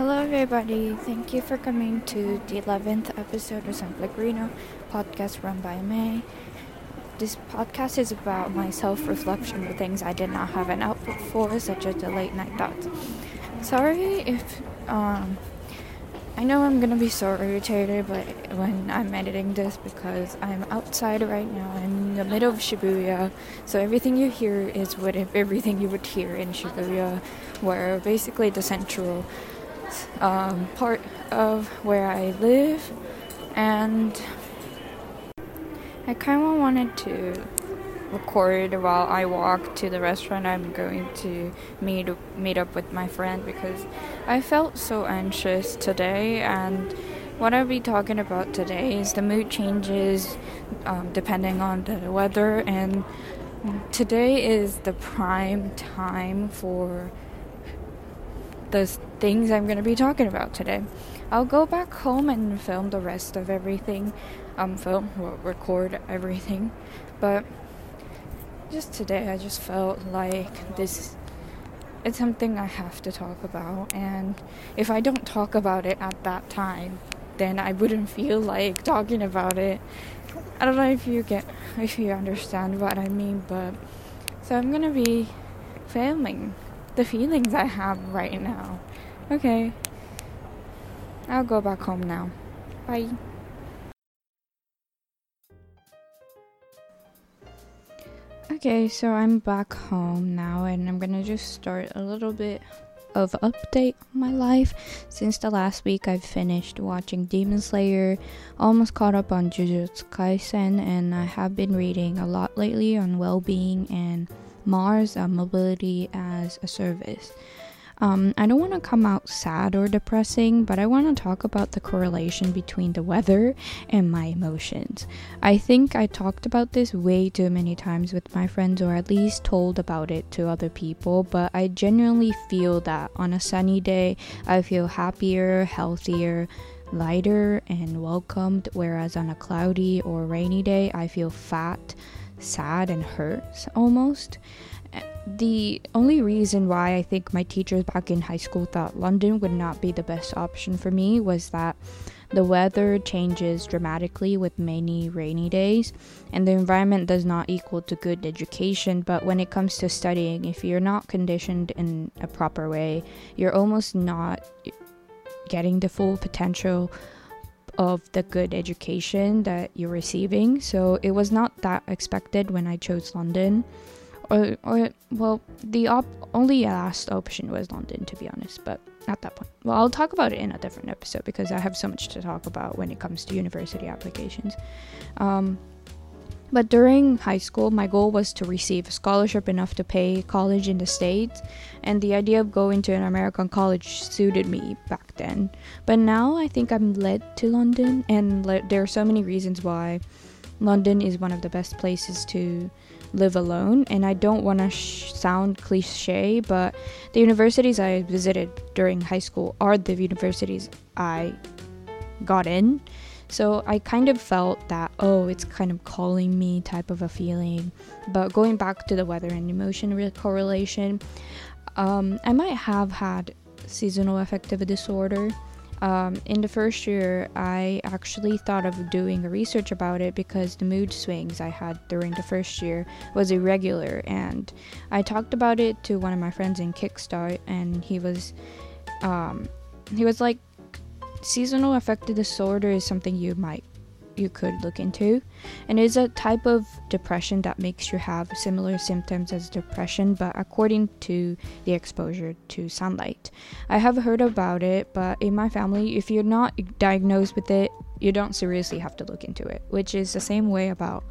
Hello, everybody. Thank you for coming to the 11th episode of San Pellegrino podcast run by May. This podcast is about my self reflection of things I did not have an output for, such as the late night thoughts. Sorry if, um, I know I'm gonna be so irritated but when I'm editing this because I'm outside right now. I'm in the middle of Shibuya, so everything you hear is what if everything you would hear in Shibuya, where basically the central um, part of where I live, and I kind of wanted to record while I walk to the restaurant I'm going to meet meet up with my friend because I felt so anxious today and what I'll be talking about today is the mood changes um, depending on the weather and today is the prime time for the things I'm going to be talking about today. I'll go back home and film the rest of everything, um, film, record everything, but just today I just felt like this it's something I have to talk about, and if I don't talk about it at that time, then I wouldn't feel like talking about it. I don't know if you get if you understand what I mean, but so I'm gonna be filming the feelings I have right now. Okay. I'll go back home now. Bye. Okay, so I'm back home now and I'm gonna just start a little bit of update on my life. Since the last week I've finished watching Demon Slayer, almost caught up on Jujutsu Kaisen, and I have been reading a lot lately on well-being and MaaS uh, mobility as a service. Um, I don't want to come out sad or depressing, but I want to talk about the correlation between the weather and my emotions. I think I talked about this way too many times with my friends, or at least told about it to other people, but I genuinely feel that on a sunny day, I feel happier, healthier lighter and welcomed, whereas on a cloudy or rainy day, I feel fat, sad, and hurt almost the only reason why I think my teachers back in high school thought London would not be the best option for me was that the weather changes dramatically with many rainy days, and the environment does not equal to good education. But when it comes to studying, if you're not conditioned in a proper way, you're almost not getting the full potential of the good education that you're receiving. So it was not that expected when I chose London or, or well, the op- only last option was London, to be honest. But at that point, well, I'll talk about it in a different episode because I have so much to talk about when it comes to university applications. Um, but during high school, my goal was to receive a scholarship enough to pay college in the States, and the idea of going to an American college suited me back then. But now I think I'm led to London, and le- there are so many reasons why London is one of the best places to live alone. And I don't want to sh- sound cliche, but the universities I visited during high school are the universities I got in. So I kind of felt that, oh, it's kind of calling me type of a feeling. But going back to the weather and emotion re- correlation, um, I might have had seasonal affective disorder um, in the first year, I actually thought of doing research about it because the mood swings I had during the first year was irregular, and I talked about it to one of my friends in Kickstart, and he was, um, he was like, seasonal affective disorder is something you might you could look into. And it's a type of depression that makes you have similar symptoms as depression, but according to the exposure to sunlight. I have heard about it, but in my family, if you're not diagnosed with it, you don't seriously have to look into it, which is the same way about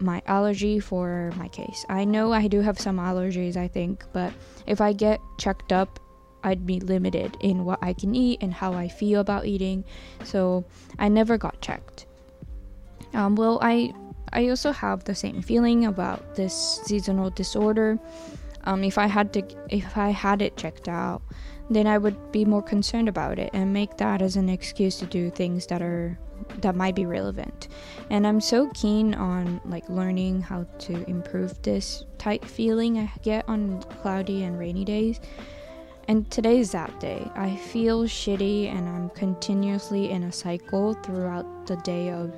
my allergy for my case. I know I do have some allergies, I think, but if I get checked up, I'd be limited in what I can eat and how I feel about eating. So I never got checked. Um, well, I I also have the same feeling about this seasonal disorder. Um, if I had to, if I had it checked out, then I would be more concerned about it and make that as an excuse to do things that are that might be relevant. And I'm so keen on like learning how to improve this tight feeling I get on cloudy and rainy days. And today's that day. I feel shitty and I'm continuously in a cycle throughout the day of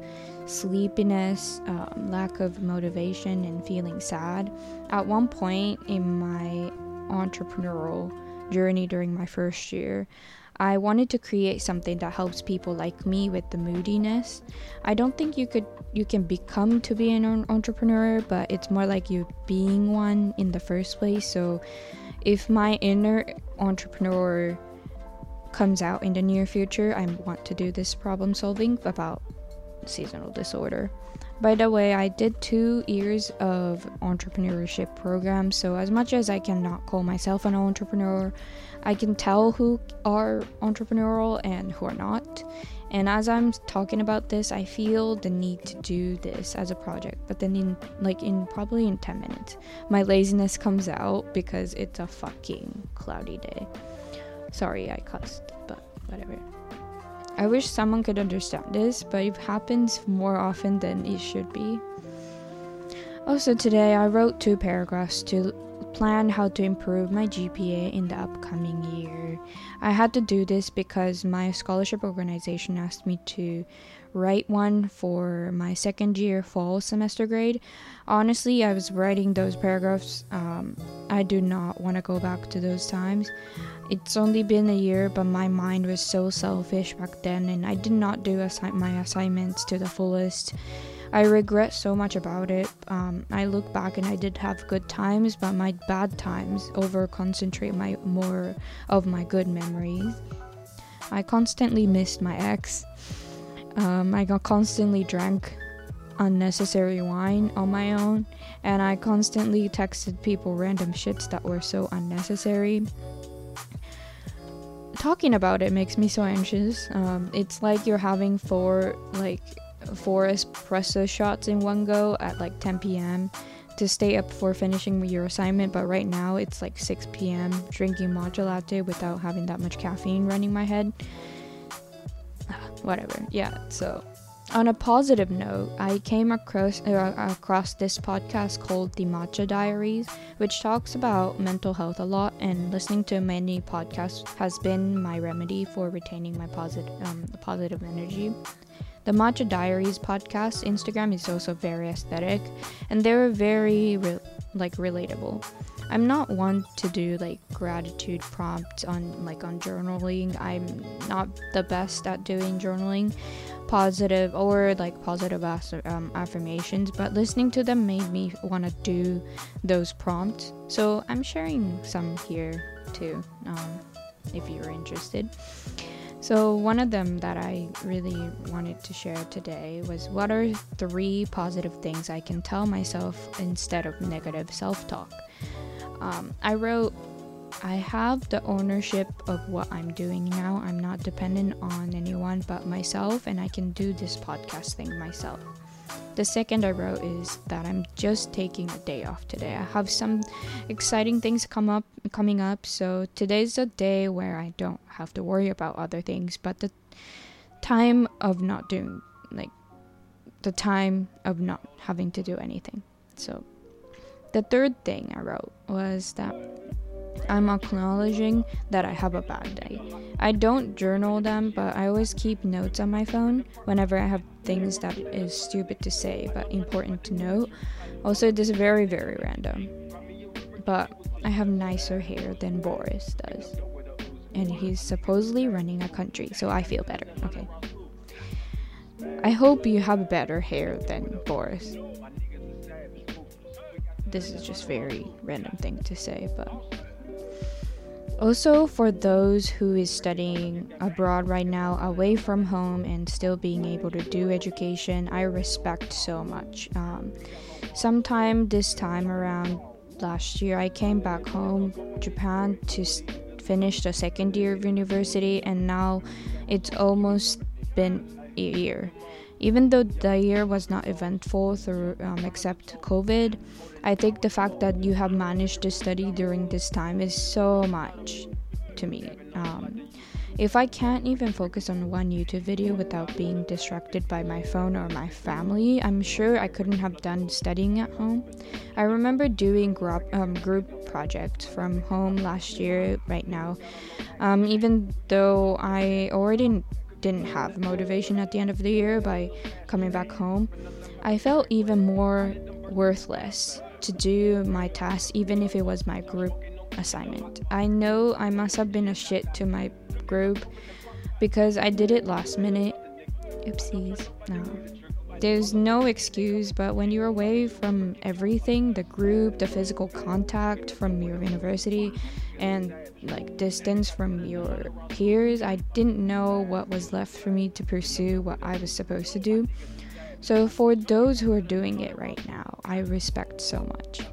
sleepiness, um, lack of motivation, and feeling sad. At one point in my entrepreneurial journey during my first year, I wanted to create something that helps people like me with the moodiness. I don't think you could you can become to be an entrepreneur, but it's more like you being one in the first place. So if my inner entrepreneur comes out in the near future, I want to do this problem solving about seasonal disorder. By the way, I did two years of entrepreneurship programs, so as much as I cannot call myself an entrepreneur, I can tell who are entrepreneurial and who are not. And as I'm talking about this, I feel the need to do this as a project. But then in like in probably in 10 minutes, my laziness comes out because it's a fucking cloudy day. Sorry I cussed, but whatever. I wish someone could understand this, but it happens more often than it should be. Also, today I wrote two paragraphs to plan how to improve my GPA in the upcoming year. I had to do this because my scholarship organization asked me to write one for my second year fall semester grade. Honestly, I was writing those paragraphs. Um, I do not want to go back to those times. It's only been a year, but my mind was so selfish back then, and I did not do assi- my assignments to the fullest. I regret so much about it. Um, I look back and I did have good times, but my bad times over concentrate my more of my good memories. I constantly missed my ex. Um, I constantly drank unnecessary wine on my own, and I constantly texted people random shits that were so unnecessary. Talking about it makes me so anxious. Um, it's like you're having four like four espresso shots in one go at like 10 p.m. to stay up for finishing your assignment, but right now it's like 6 p.m. drinking matcha latte without having that much caffeine running my head. Whatever. Yeah. So, on a positive note, I came across uh, across this podcast called The Matcha Diaries, which talks about mental health a lot, and listening to many podcasts has been my remedy for retaining my positive um, positive energy. The Matcha Diaries podcast Instagram is also very aesthetic, and they're very re- like relatable. I'm not one to do like gratitude prompts on like on journaling. I'm not the best at doing journaling, positive or like positive um, affirmations. But listening to them made me want to do those prompts. So I'm sharing some here too, um, if you're interested. So, one of them that I really wanted to share today was what are three positive things I can tell myself instead of negative self talk? Um, I wrote, I have the ownership of what I'm doing now. I'm not dependent on anyone but myself, and I can do this podcast thing myself. The second I wrote is that I'm just taking a day off today. I have some exciting things come up coming up, so today's a day where I don't have to worry about other things, but the time of not doing like the time of not having to do anything. So the third thing I wrote was that I'm acknowledging that I have a bad day. I don't journal them, but I always keep notes on my phone whenever I have things that is stupid to say but important to note. Also, it is very, very random. But I have nicer hair than Boris does. And he's supposedly running a country, so I feel better. Okay. I hope you have better hair than Boris. This is just very random thing to say, but also, for those who is studying abroad right now, away from home, and still being able to do education, I respect so much. Um, sometime this time around last year, I came back home, Japan, to finish the second year of university, and now it's almost been a year. Even though the year was not eventful through um, except COVID, I think the fact that you have managed to study during this time is so much to me. Um, if I can't even focus on one YouTube video without being distracted by my phone or my family, I'm sure I couldn't have done studying at home. I remember doing group, um, group project from home last year, right now. Um, even though I already didn't have motivation at the end of the year by coming back home, I felt even more worthless to do my task, even if it was my group assignment. I know I must have been a shit to my group because I did it last minute. Oopsies. No. There's no excuse, but when you're away from everything the group, the physical contact from your university, and like distance from your peers, I didn't know what was left for me to pursue what I was supposed to do. So, for those who are doing it right now, I respect so much.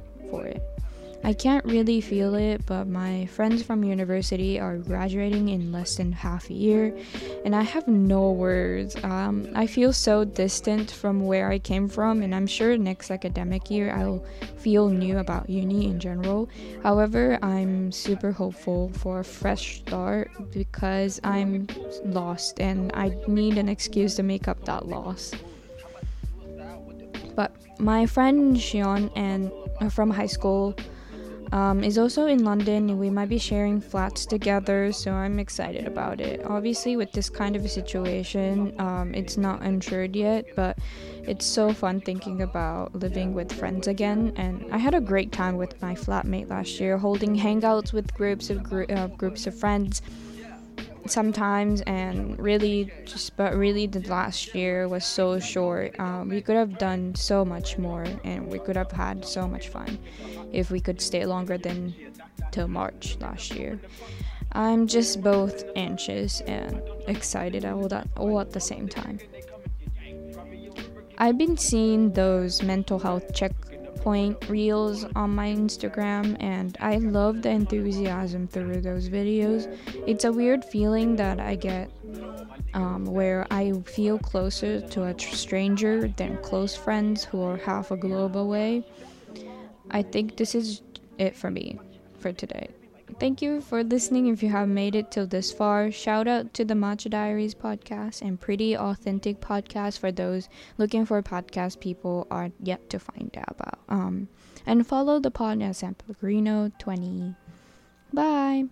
I can't really feel it, but my friends from university are graduating in less than half a year, and I have no words. Um, I feel so distant from where I came from, and I'm sure next academic year I'll feel new about uni in general. However, I'm super hopeful for a fresh start because I'm lost and I need an excuse to make up that loss. But my friend Shion and uh, from high school um, is also in London. We might be sharing flats together, so I'm excited about it. Obviously, with this kind of a situation, um, it's not insured yet, but it's so fun thinking about living with friends again. And I had a great time with my flatmate last year, holding hangouts with groups of gr- uh, groups of friends sometimes and really just but really the last year was so short. Um, we could have done so much more and we could have had so much fun if we could stay longer than till march last year. I'm just both anxious and excited all, that, all at the same time. I've been seeing those mental health check point reels on my Instagram, and I love the enthusiasm through those videos. It's a weird feeling that I get um, where I feel closer to a stranger than close friends who are half a globe away. I think this is it for me for today. Thank you for listening if you have made it till this far. Shout out to the Matcha Diaries podcast and Pretty Authentic podcast for those looking for podcast people are yet to find out about. Um, and follow the pod at San Pellegrino 20. Bye.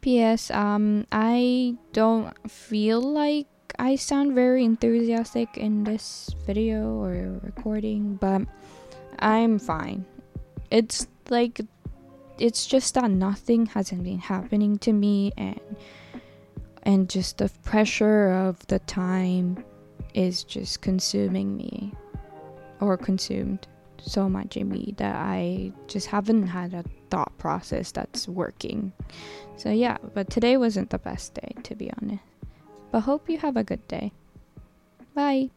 P.S. Um, I don't feel like I sound very enthusiastic in this video or recording, but I'm fine it's like it's just that nothing hasn't been happening to me and and just the pressure of the time is just consuming me or consumed so much in me that I just haven't had a thought process that's working. So yeah, but today wasn't the best day to be honest. But hope you have a good day. Bye.